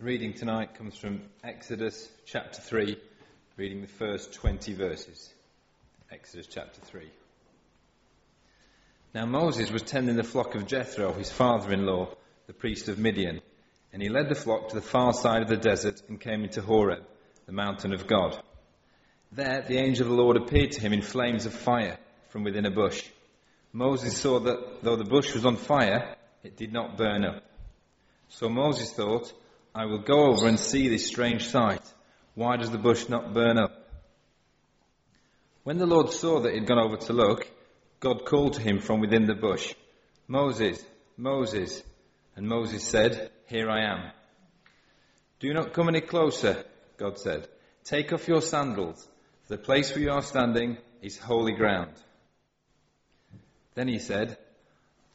Reading tonight comes from Exodus chapter 3, reading the first 20 verses. Exodus chapter 3. Now Moses was tending the flock of Jethro, his father in law, the priest of Midian, and he led the flock to the far side of the desert and came into Horeb, the mountain of God. There the angel of the Lord appeared to him in flames of fire from within a bush. Moses saw that though the bush was on fire, it did not burn up. So Moses thought, I will go over and see this strange sight. Why does the bush not burn up? When the Lord saw that he had gone over to look, God called to him from within the bush, Moses, Moses. And Moses said, Here I am. Do not come any closer, God said. Take off your sandals, the place where you are standing is holy ground. Then he said,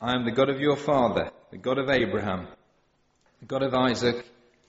I am the God of your father, the God of Abraham, the God of Isaac,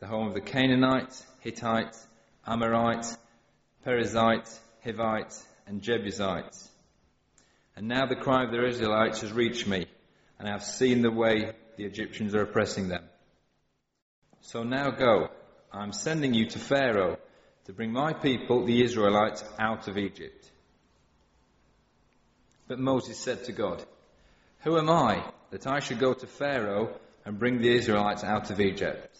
the home of the Canaanites, Hittites, Amorites, Perizzites, Hivites, and Jebusites. And now the cry of the Israelites has reached me, and I have seen the way the Egyptians are oppressing them. So now go, I am sending you to Pharaoh to bring my people, the Israelites, out of Egypt. But Moses said to God, Who am I that I should go to Pharaoh and bring the Israelites out of Egypt?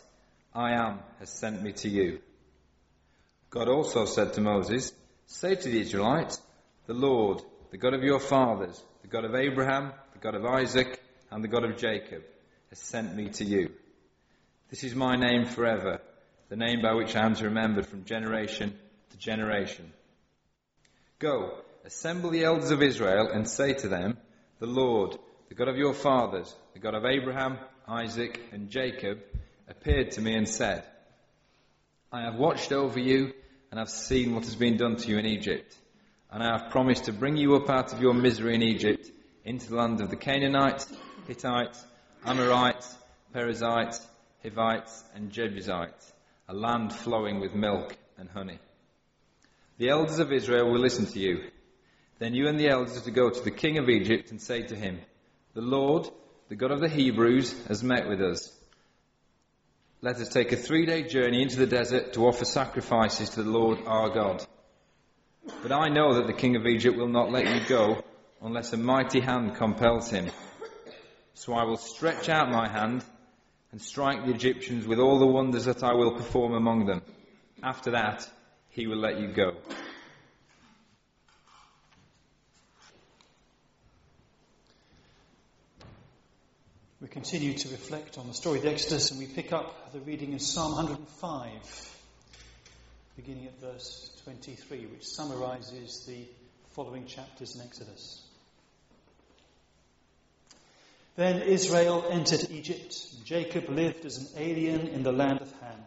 I am has sent me to you. God also said to Moses, Say to the Israelites, The Lord, the God of your fathers, the God of Abraham, the God of Isaac, and the God of Jacob, has sent me to you. This is my name forever, the name by which I am to remembered from generation to generation. Go, assemble the elders of Israel, and say to them, the Lord, the God of your fathers, the God of Abraham, Isaac, and Jacob, appeared to me and said, I have watched over you and have seen what has been done to you in Egypt. And I have promised to bring you up out of your misery in Egypt into the land of the Canaanites, Hittites, Amorites, Perizzites, Hivites, and Jebusites, a land flowing with milk and honey. The elders of Israel will listen to you then you and the elders are to go to the king of Egypt and say to him, The Lord, the God of the Hebrews, has met with us. Let us take a three day journey into the desert to offer sacrifices to the Lord our God. But I know that the king of Egypt will not let you go unless a mighty hand compels him. So I will stretch out my hand and strike the Egyptians with all the wonders that I will perform among them. After that, he will let you go. We continue to reflect on the story of the Exodus and we pick up the reading in Psalm 105, beginning at verse 23, which summarizes the following chapters in Exodus. Then Israel entered Egypt, and Jacob lived as an alien in the land of Ham.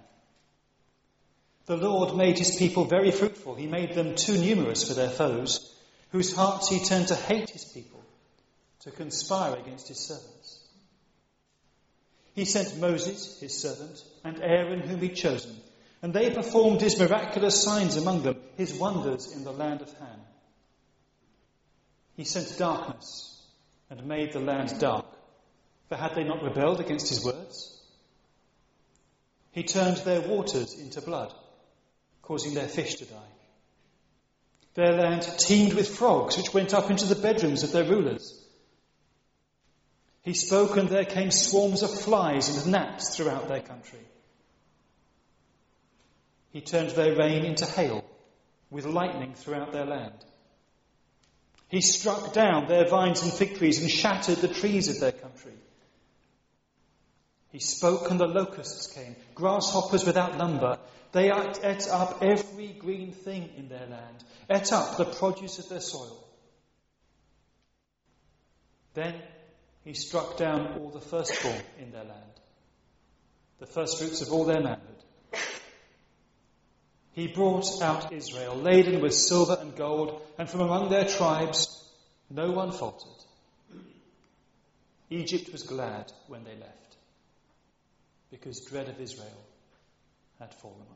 The Lord made his people very fruitful. He made them too numerous for their foes, whose hearts he turned to hate his people, to conspire against his servants. He sent Moses, his servant, and Aaron, whom he'd chosen, and they performed his miraculous signs among them, his wonders in the land of Ham. He sent darkness and made the land dark, for had they not rebelled against his words? He turned their waters into blood, causing their fish to die. Their land teemed with frogs, which went up into the bedrooms of their rulers. He spoke, and there came swarms of flies and gnats throughout their country. He turned their rain into hail, with lightning throughout their land. He struck down their vines and fig trees and shattered the trees of their country. He spoke and the locusts came, grasshoppers without number. They ate up every green thing in their land, ate up the produce of their soil. Then he struck down all the firstborn in their land, the firstfruits of all their manhood. He brought out Israel, laden with silver and gold, and from among their tribes no one faltered. Egypt was glad when they left, because dread of Israel had fallen on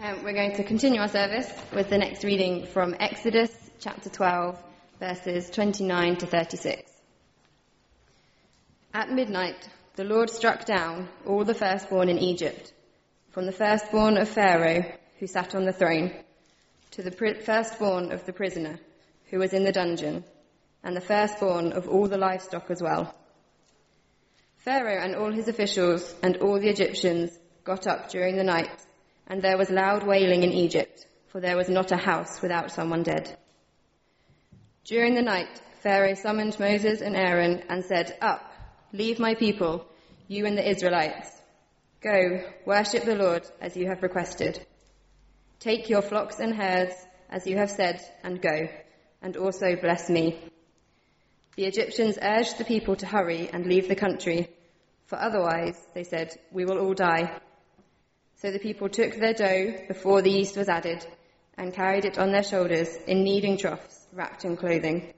them. Um, we're going to continue our service with the next reading from Exodus chapter 12, verses 29 to 36. At midnight, the Lord struck down all the firstborn in Egypt, from the firstborn of Pharaoh, who sat on the throne, to the firstborn of the prisoner, who was in the dungeon, and the firstborn of all the livestock as well. Pharaoh and all his officials and all the Egyptians got up during the night, and there was loud wailing in Egypt, for there was not a house without someone dead. During the night, Pharaoh summoned Moses and Aaron and said, Up, Leave my people, you and the Israelites. Go, worship the Lord as you have requested. Take your flocks and herds as you have said, and go, and also bless me. The Egyptians urged the people to hurry and leave the country, for otherwise, they said, we will all die. So the people took their dough before the yeast was added, and carried it on their shoulders in kneading troughs, wrapped in clothing.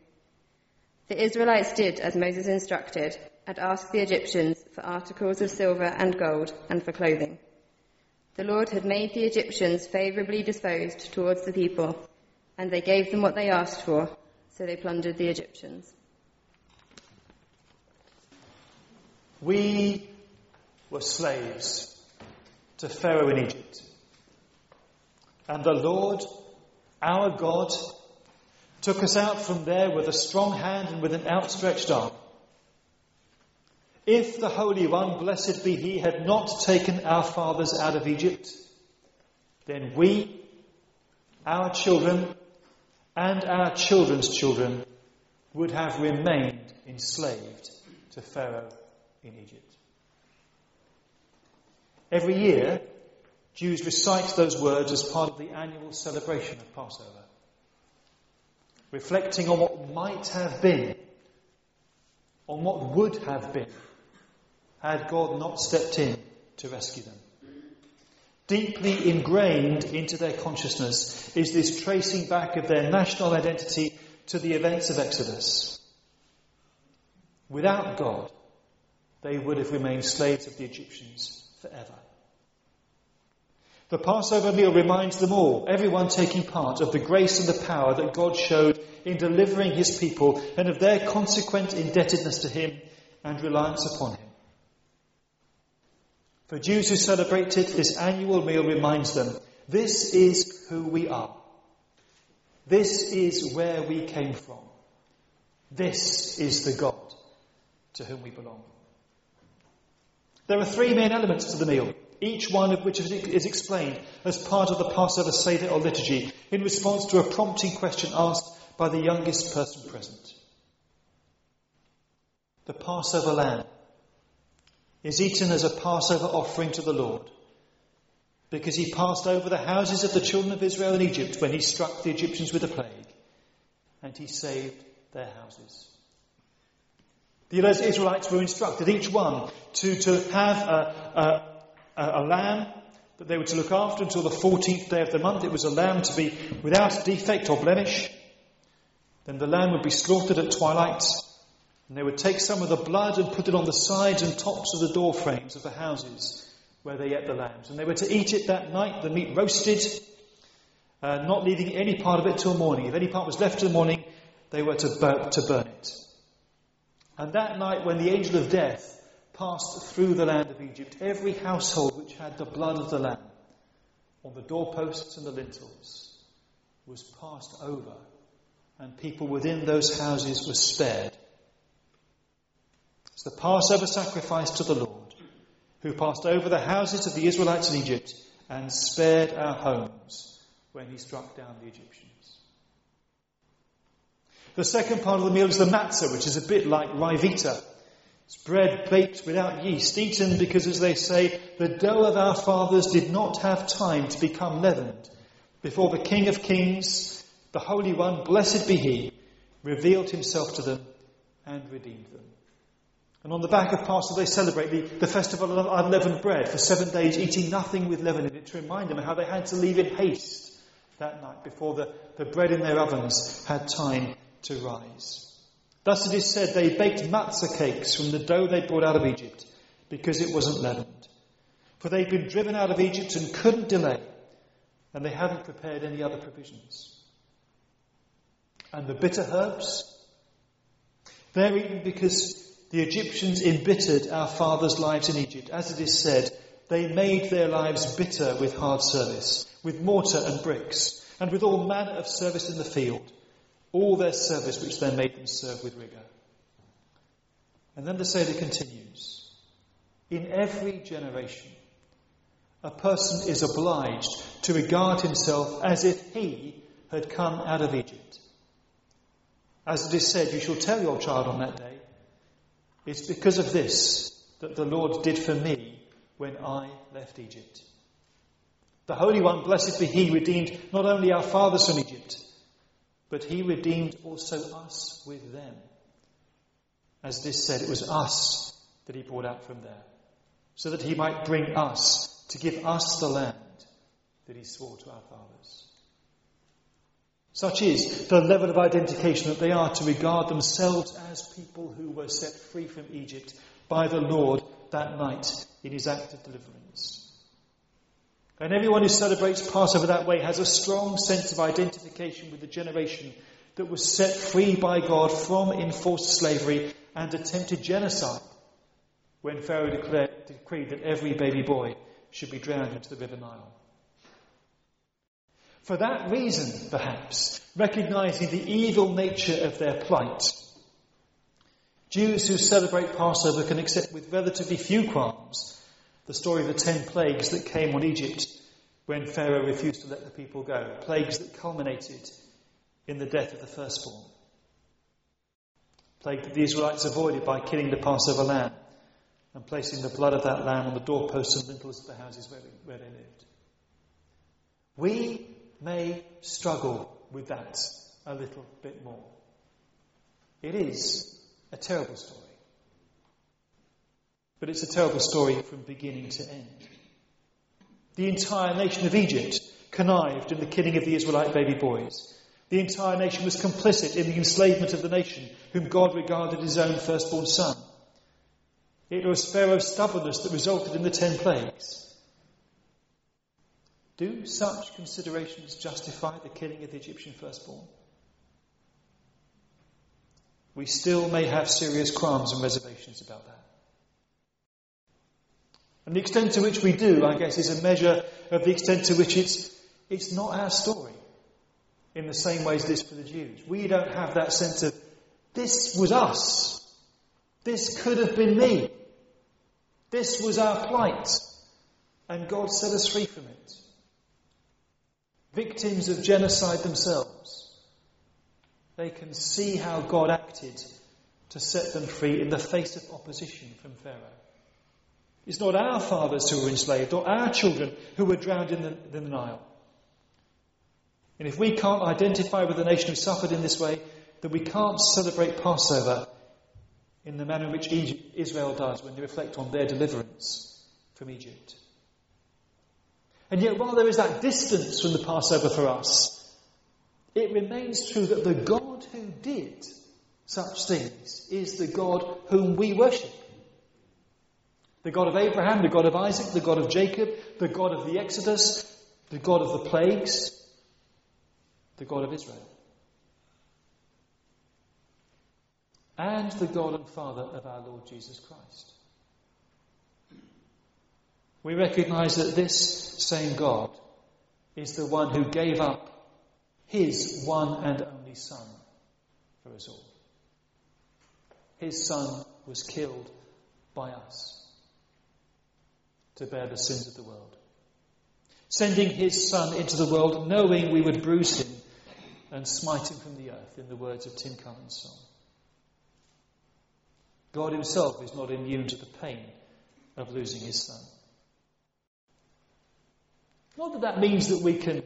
The Israelites did as Moses instructed, and asked the Egyptians for articles of silver and gold and for clothing. The Lord had made the Egyptians favorably disposed towards the people, and they gave them what they asked for, so they plundered the Egyptians. We were slaves to Pharaoh in Egypt. And the Lord, our God, took us out from there with a strong hand and with an outstretched arm. If the Holy One, blessed be He, had not taken our fathers out of Egypt, then we, our children, and our children's children would have remained enslaved to Pharaoh in Egypt. Every year, Jews recite those words as part of the annual celebration of Passover, reflecting on what might have been, on what would have been had God not stepped in to rescue them. Deeply ingrained into their consciousness is this tracing back of their national identity to the events of Exodus. Without God, they would have remained slaves of the Egyptians forever. The Passover meal reminds them all, everyone taking part, of the grace and the power that God showed in delivering his people and of their consequent indebtedness to him and reliance upon him. For Jews who celebrate it, this annual meal reminds them this is who we are. This is where we came from. This is the God to whom we belong. There are three main elements to the meal, each one of which is explained as part of the Passover Seder or liturgy in response to a prompting question asked by the youngest person present. The Passover lamb is eaten as a Passover offering to the Lord because he passed over the houses of the children of Israel in Egypt when he struck the Egyptians with a plague and he saved their houses. The Israelites were instructed, each one, to, to have a, a, a lamb that they were to look after until the 14th day of the month. It was a lamb to be without defect or blemish. Then the lamb would be slaughtered at twilight and they would take some of the blood and put it on the sides and tops of the door frames of the houses where they ate the lambs. And they were to eat it that night, the meat roasted, uh, not leaving any part of it till morning. If any part was left till morning, they were to to burn it. And that night, when the angel of death passed through the land of Egypt, every household which had the blood of the lamb on the doorposts and the lintels was passed over, and people within those houses were spared it's the Passover sacrifice to the Lord, who passed over the houses of the Israelites in Egypt and spared our homes when he struck down the Egyptians. The second part of the meal is the matzah, which is a bit like Ryvita. It's bread baked without yeast, eaten because, as they say, the dough of our fathers did not have time to become leavened before the King of Kings, the Holy One, blessed be He, revealed Himself to them and redeemed them. And on the back of Passover, they celebrate the, the festival of unleavened bread for seven days, eating nothing with leaven in it to remind them how they had to leave in haste that night before the, the bread in their ovens had time to rise. Thus it is said they baked matzah cakes from the dough they brought out of Egypt because it wasn't leavened. For they'd been driven out of Egypt and couldn't delay, and they hadn't prepared any other provisions. And the bitter herbs? They're eaten because the Egyptians embittered our fathers' lives in Egypt. As it is said, they made their lives bitter with hard service, with mortar and bricks, and with all manner of service in the field all their service which they made them serve with rigour. And then the Seder continues In every generation, a person is obliged to regard himself as if he had come out of Egypt. As it is said, You shall tell your child on that day, It's because of this that the Lord did for me when I left Egypt. The Holy One, blessed be He, redeemed not only our fathers from Egypt but he redeemed also us with them. As this said, it was us that he brought out from there, so that he might bring us to give us the land that he swore to our fathers. Such is the level of identification that they are to regard themselves as people who were set free from Egypt by the Lord that night in his act of deliverance. And everyone who celebrates Passover that way has a strong sense of identification with the generation that was set free by God from enforced slavery and attempted genocide when Pharaoh declared, decreed that every baby boy should be drowned into the River Nile. For that reason, perhaps, recognizing the evil nature of their plight, Jews who celebrate Passover can accept with relatively few qualms the story of the ten plagues that came on Egypt when Pharaoh refused to let the people go. Plagues that culminated in the death of the firstborn. Plague that the Israelites avoided by killing the Passover lamb and placing the blood of that lamb on the doorposts and lintels of the houses where, where they lived. We may struggle with that a little bit more. It is a terrible story. But it's a terrible story from beginning to end. The entire nation of Egypt connived in the killing of the Israelite baby boys. The entire nation was complicit in the enslavement of the nation, whom God regarded his own firstborn son. It was Pharaoh's stubbornness that resulted in the ten plagues. Do such considerations justify the killing of the Egyptian firstborn? We still may have serious qualms and reservations about that. And the extent to which we do, I guess, is a measure of the extent to which it's, it's not our story in the same way as this for the Jews. We don't have that sense of, this was us. This could have been me. This was our plight. And God set us free from it. Victims of genocide themselves. They can see how God acted to set them free in the face of opposition from Pharaoh. It's not our fathers who were enslaved or our children who were drowned in the, in the Nile. And if we can't identify with the nation who suffered in this way, then we can't celebrate Passover in the manner in which Egypt, Israel does when they reflect on their deliverance from Egypt. And yet, while there is that distance from the Passover for us, it remains true that the God who did such things is the God whom we worship. The God of Abraham, the God of Isaac, the God of Jacob, the God of the Exodus, the God of the plagues, the God of Israel. And the God and Father of our Lord Jesus Christ. We recognize that this same God is the one who gave up his one and only Son for us all. His Son was killed by us. To bear the sins of the world. Sending his Son into the world knowing we would bruise him and smite him from the earth, in the words of Tim Cullen's song. God himself is not immune to the pain of losing his Son. Not that that means that we can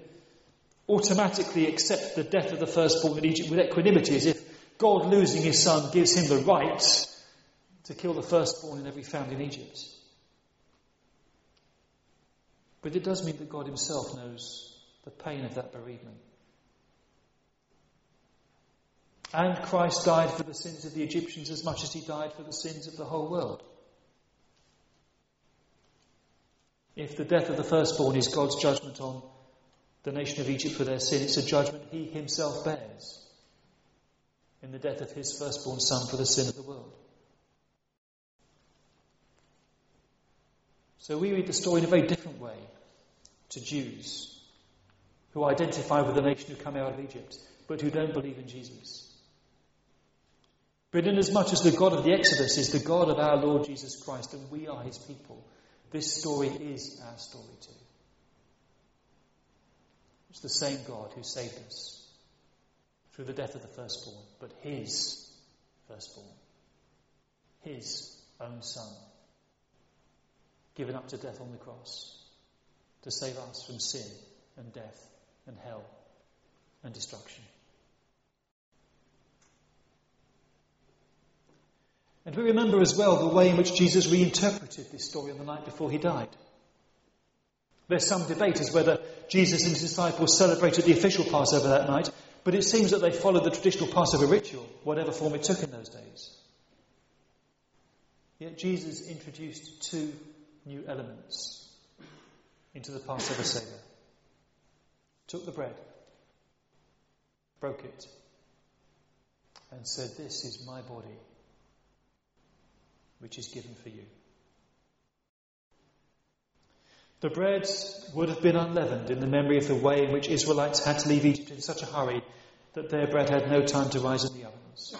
automatically accept the death of the firstborn in Egypt with equanimity, as if God losing his son gives him the right to kill the firstborn in every family in Egypt. But it does mean that God himself knows the pain of that bereavement. And Christ died for the sins of the Egyptians as much as he died for the sins of the whole world. If the death of the firstborn is God's judgment on the nation of Egypt for their sin, it's a judgment he himself bears in the death of his firstborn son for the sin of the world. So we read the story in a very different way to Jews who identify with the nation who come out of Egypt, but who don't believe in Jesus. But inasmuch as the God of the Exodus is the God of our Lord Jesus Christ and we are his people, this story is our story too. It's the same God who saved us through the death of the firstborn, but his firstborn, his own son, given up to death on the cross to save us from sin and death and hell and destruction. And we remember as well the way in which Jesus reinterpreted this story on the night before he died. There's some debate as whether Jesus and his disciples celebrated the official Passover that night, but it seems that they followed the traditional Passover ritual, whatever form it took in those days. Yet Jesus introduced two new elements into the Passover Seder. Took the bread, broke it, and said, This is my body, which is given for you. The bread would have been unleavened in the memory of the way in which Israelites had to leave Egypt in such a hurry that their bread had no time to rise in the ovens.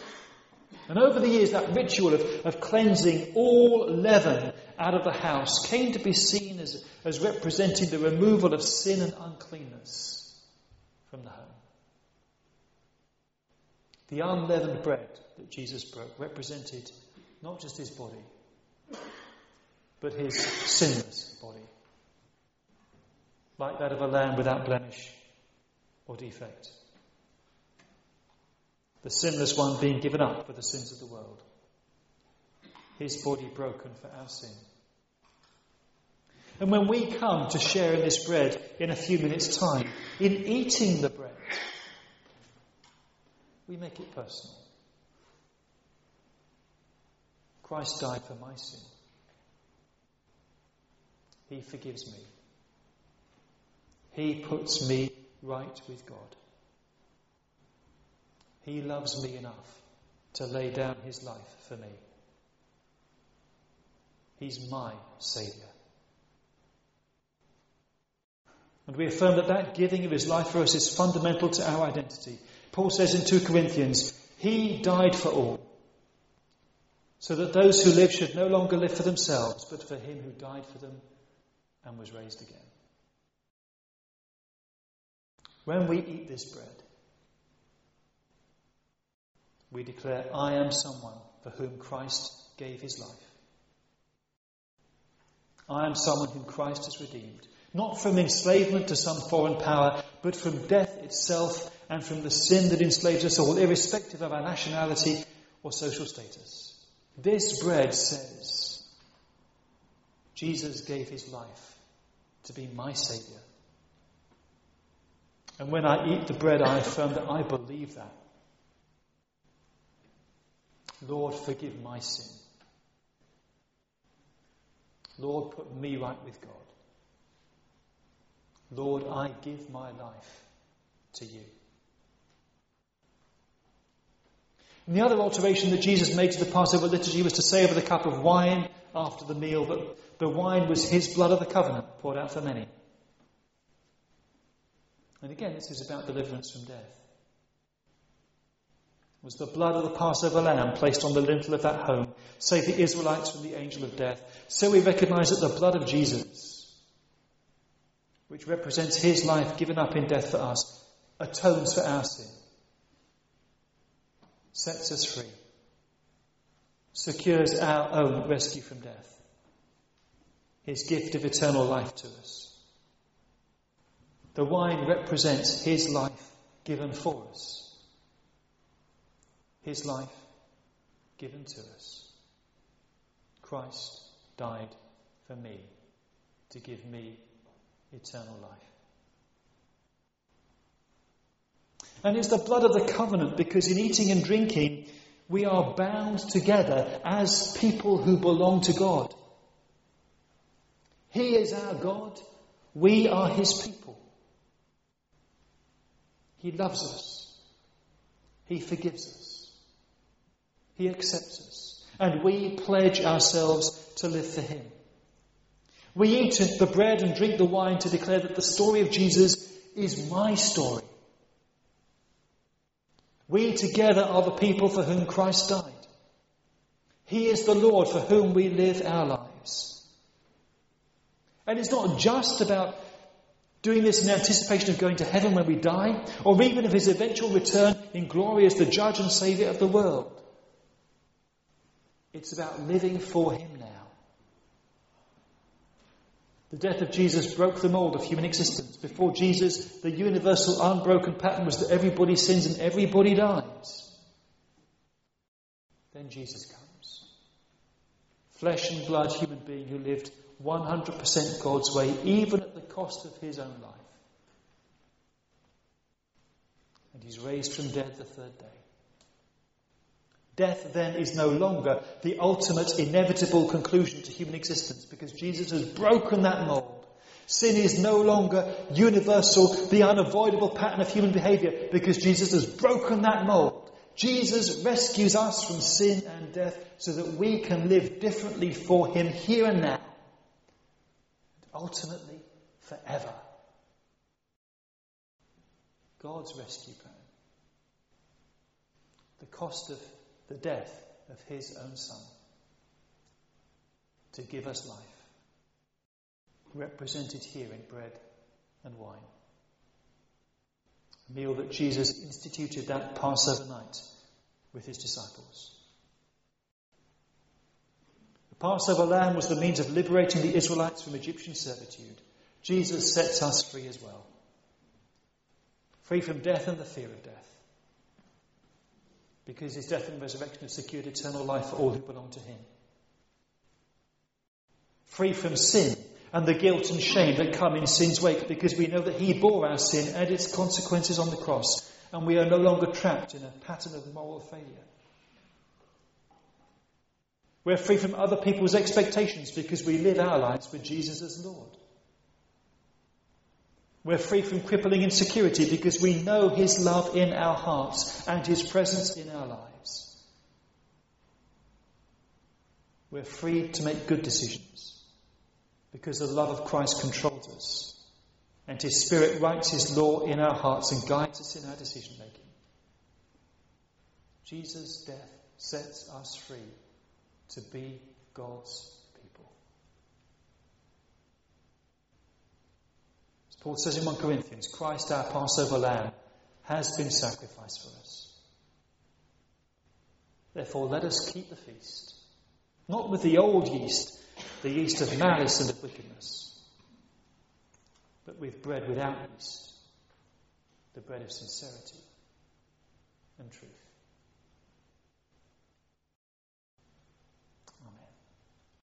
And over the years, that ritual of, of cleansing all leaven out of the house came to be seen as, as representing the removal of sin and uncleanness from the home. The unleavened bread that Jesus broke represented not just his body, but his sinless body like that of a lamb without blemish or defect. The sinless one being given up for the sins of the world. His body broken for our sin. And when we come to share in this bread in a few minutes' time, in eating the bread, we make it personal. Christ died for my sin. He forgives me. He puts me right with God. He loves me enough to lay down his life for me. He's my Saviour. And we affirm that that giving of his life for us is fundamental to our identity. Paul says in 2 Corinthians, He died for all, so that those who live should no longer live for themselves, but for him who died for them and was raised again. When we eat this bread, we declare, I am someone for whom Christ gave his life. I am someone whom Christ has redeemed, not from enslavement to some foreign power, but from death itself and from the sin that enslaves us all, irrespective of our nationality or social status. This bread says, Jesus gave his life to be my Saviour and when I eat the bread, I affirm that I believe that. Lord, forgive my sin. Lord, put me right with God. Lord, I give my life to you. And the other alteration that Jesus made to the Passover liturgy was to say over the cup of wine after the meal that the wine was his blood of the covenant poured out for many. And again, this is about deliverance from death. Was the blood of the Passover lamb placed on the lintel of that home, save the Israelites from the angel of death. So we recognize that the blood of Jesus, which represents his life given up in death for us, atones for our sin, sets us free, secures our own rescue from death, his gift of eternal life to us. The wine represents his life given for us his life given to us. Christ died for me to give me eternal life. And it's the blood of the covenant because in eating and drinking, we are bound together as people who belong to God. He is our God. We are His people. He loves us. He forgives us. He accepts us. And we pledge ourselves to live for Him. We eat the bread and drink the wine to declare that the story of Jesus is my story. We together are the people for whom Christ died. He is the Lord for whom we live our lives. And it's not just about doing this in anticipation of going to heaven when we die, or even of his eventual return in glory as the judge and saviour of the world. It's about living for Him now. The death of Jesus broke the mold of human existence. Before Jesus, the universal unbroken pattern was that everybody sins and everybody dies. Then Jesus comes. Flesh and blood human being who lived 100% God's way, even at the cost of his own life. And he's raised from dead the third day. Death then is no longer the ultimate inevitable conclusion to human existence because Jesus has broken that mold. Sin is no longer universal, the unavoidable pattern of human behavior because Jesus has broken that mold. Jesus rescues us from sin and death so that we can live differently for Him here and now, and ultimately forever. God's rescue plan. The cost of the death of his own Son to give us life, represented here in bread and wine. A meal that Jesus instituted that Passover night with his disciples. The Passover lamb was the means of liberating the Israelites from Egyptian servitude. Jesus sets us free as well. Free from death and the fear of death because his death and resurrection have secured eternal life for all who belong to him. Free from sin and the guilt and shame that come in sin's wake because we know that he bore our sin and its consequences on the cross and we are no longer trapped in a pattern of moral failure. We're free from other people's expectations because we live our lives with Jesus as Lord. We're free from crippling insecurity because we know His love in our hearts and His presence in our lives. We're free to make good decisions because the love of Christ controls us and His Spirit writes His law in our hearts and guides us in our decision making. Jesus' death sets us free to be God's Paul says in 1 Corinthians, Christ, our Passover lamb, has been sacrificed for us. Therefore, let us keep the feast, not with the old yeast, the yeast of malice and of wickedness, but with bread without yeast, the bread of sincerity and truth.